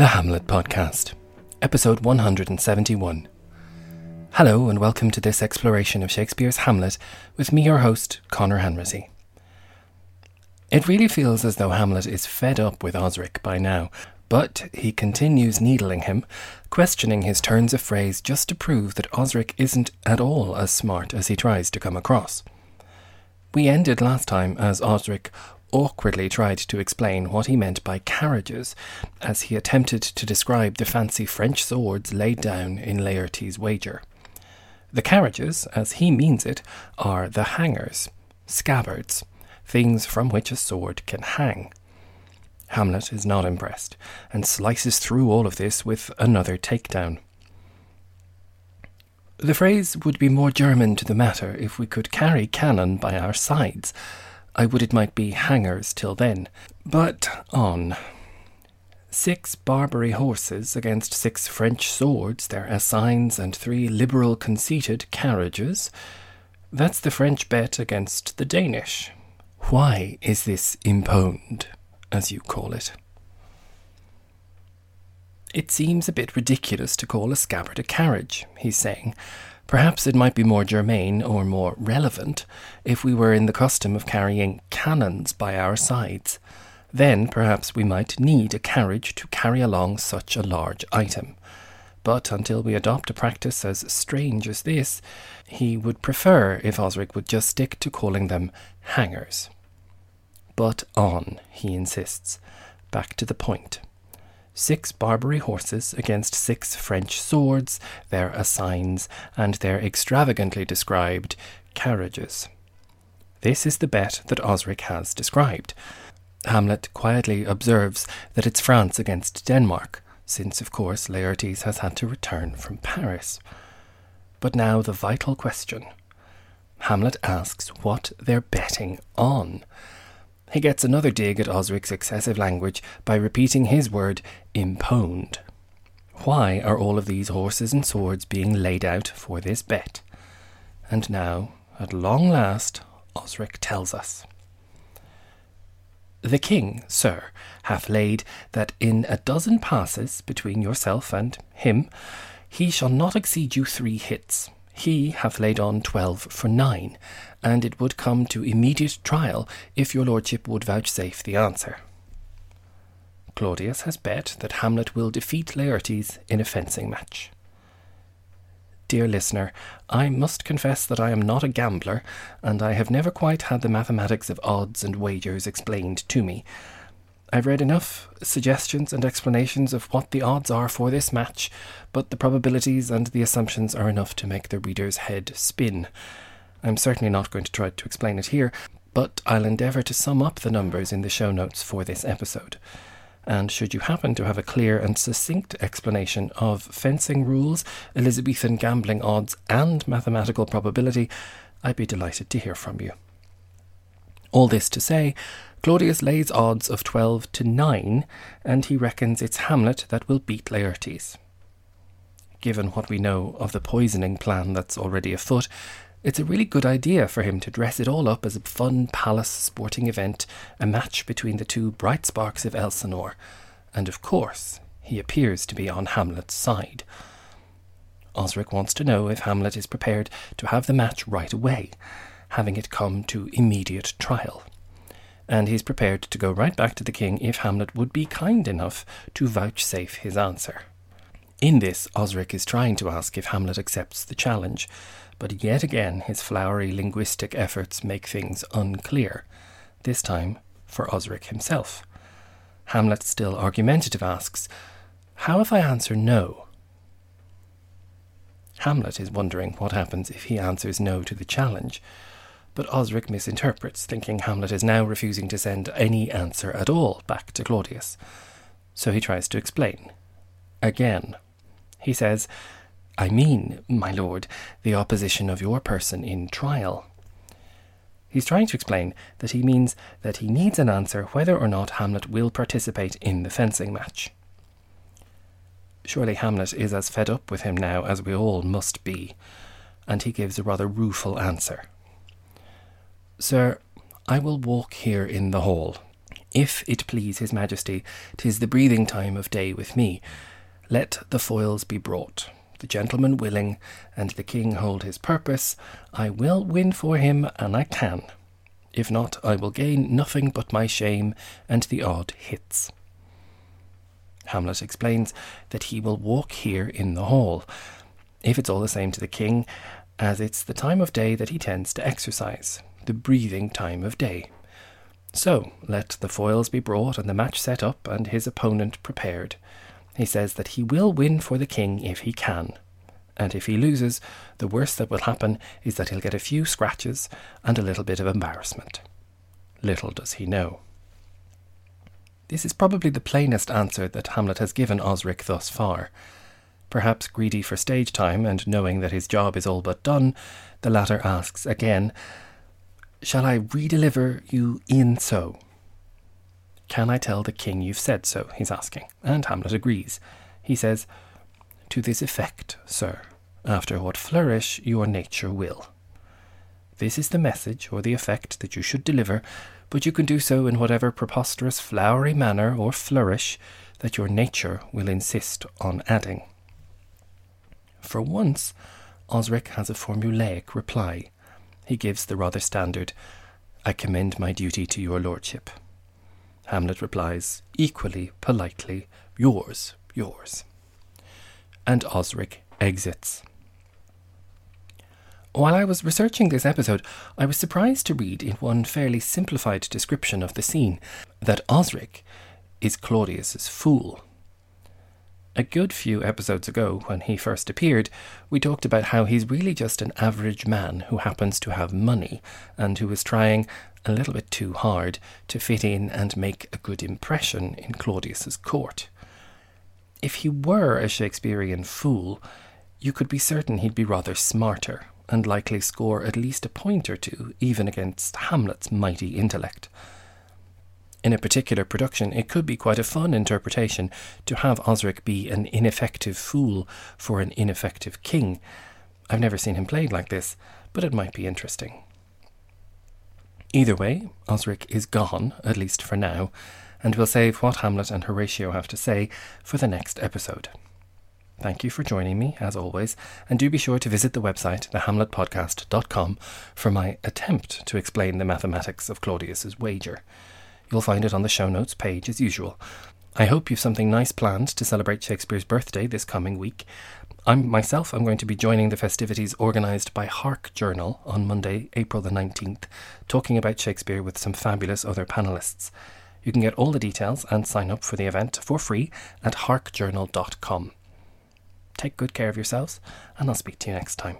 The Hamlet Podcast, episode 171. Hello, and welcome to this exploration of Shakespeare's Hamlet with me, your host, Conor Hanratty. It really feels as though Hamlet is fed up with Osric by now, but he continues needling him, questioning his turns of phrase just to prove that Osric isn't at all as smart as he tries to come across. We ended last time as Osric awkwardly tried to explain what he meant by carriages, as he attempted to describe the fancy French swords laid down in Laertes' wager. The carriages, as he means it, are the hangers, scabbards, things from which a sword can hang. Hamlet is not impressed, and slices through all of this with another takedown. The phrase would be more German to the matter if we could carry cannon by our sides, I would it might be hangers till then. But on. Six Barbary horses against six French swords, their assigns, and three liberal conceited carriages. That's the French bet against the Danish. Why is this imponed, as you call it? It seems a bit ridiculous to call a scabbard a carriage, he's saying, Perhaps it might be more germane or more relevant if we were in the custom of carrying cannons by our sides. Then perhaps we might need a carriage to carry along such a large item. But until we adopt a practice as strange as this, he would prefer if Osric would just stick to calling them hangers. But on, he insists. Back to the point six Barbary horses against six French swords, their assigns, and their extravagantly described carriages. This is the bet that Osric has described. Hamlet quietly observes that it's France against Denmark, since, of course, Laertes has had to return from Paris. But now the vital question. Hamlet asks what they're betting on. He gets another dig at Osric's excessive language by repeating his word imponed. Why are all of these horses and swords being laid out for this bet? And now, at long last, Osric tells us. The king, sir, hath laid that in a dozen passes between yourself and him, he shall not exceed you three hits. He hath laid on twelve for nine, and it would come to immediate trial if your lordship would vouchsafe the answer. Claudius has bet that Hamlet will defeat Laertes in a fencing match. Dear listener, I must confess that I am not a gambler, and I have never quite had the mathematics of odds and wagers explained to me. I've read enough suggestions and explanations of what the odds are for this match, but the probabilities and the assumptions are enough to make the reader's head spin. I'm certainly not going to try to explain it here, but I'll endeavour to sum up the numbers in the show notes for this episode. And should you happen to have a clear and succinct explanation of fencing rules, Elizabethan gambling odds, and mathematical probability, I'd be delighted to hear from you. All this to say, Claudius lays odds of 12 to 9, and he reckons it's Hamlet that will beat Laertes. Given what we know of the poisoning plan that's already afoot, it's a really good idea for him to dress it all up as a fun palace sporting event, a match between the two bright sparks of Elsinore. And of course, he appears to be on Hamlet's side. Osric wants to know if Hamlet is prepared to have the match right away, having it come to immediate trial. And he's prepared to go right back to the king if Hamlet would be kind enough to vouchsafe his answer. In this, Osric is trying to ask if Hamlet accepts the challenge, but yet again his flowery linguistic efforts make things unclear, this time for Osric himself. Hamlet, still argumentative, asks, How if I answer no? Hamlet is wondering what happens if he answers no to the challenge, but Osric misinterprets, thinking Hamlet is now refusing to send any answer at all back to Claudius. So he tries to explain. Again. He says, I mean, my lord, the opposition of your person in trial. He's trying to explain that he means that he needs an answer whether or not Hamlet will participate in the fencing match. Surely Hamlet is as fed up with him now as we all must be, and he gives a rather rueful answer. Sir, I will walk here in the hall. If it please his majesty, 'tis the breathing time of day with me. Let the foils be brought. The gentleman willing, and the king hold his purpose, I will win for him, and I can. If not, I will gain nothing but my shame and the odd hits. Hamlet explains that he will walk here in the hall, if it's all the same to the king, as it's the time of day that he tends to exercise, the breathing time of day. So let the foils be brought and the match set up and his opponent prepared. He says that he will win for the king if he can. And if he loses, the worst that will happen is that he'll get a few scratches and a little bit of embarrassment. Little does he know. This is probably the plainest answer that Hamlet has given Osric thus far. Perhaps greedy for stage time and knowing that his job is all but done, the latter asks again, Shall I redeliver you in so? Can I tell the king you've said so? he's asking, and Hamlet agrees. He says, To this effect, sir, after what flourish your nature will. This is the message or the effect that you should deliver, but you can do so in whatever preposterous flowery manner or flourish that your nature will insist on adding. For once, Osric has a formulaic reply he gives the rather standard, I commend my duty to your lordship. Hamlet replies, equally politely, Yours, yours. And Osric exits. While I was researching this episode, I was surprised to read in one fairly simplified description of the scene that Osric is Claudius's fool. A good few episodes ago, when he first appeared, we talked about how he's really just an average man who happens to have money and who is trying a little bit too hard to fit in and make a good impression in Claudius's court. If he were a Shakespearean fool, you could be certain he'd be rather smarter and likely score at least a point or two, even against Hamlet's mighty intellect in a particular production, it could be quite a fun interpretation to have Osric be an ineffective fool for an ineffective king. I've never seen him played like this, but it might be interesting. Either way, Osric is gone, at least for now, and we'll save what Hamlet and Horatio have to say for the next episode. Thank you for joining me, as always, and do be sure to visit the website, thehamletpodcast.com, for my attempt to explain the mathematics of Claudius's wager. You'll find it on the show notes page as usual. I hope you've something nice planned to celebrate Shakespeare's birthday this coming week. I'm myself I'm going to be joining the festivities organised by Hark Journal on Monday, April the 19th, talking about Shakespeare with some fabulous other panelists. You can get all the details and sign up for the event for free at harkjournal.com. Take good care of yourselves, and I'll speak to you next time.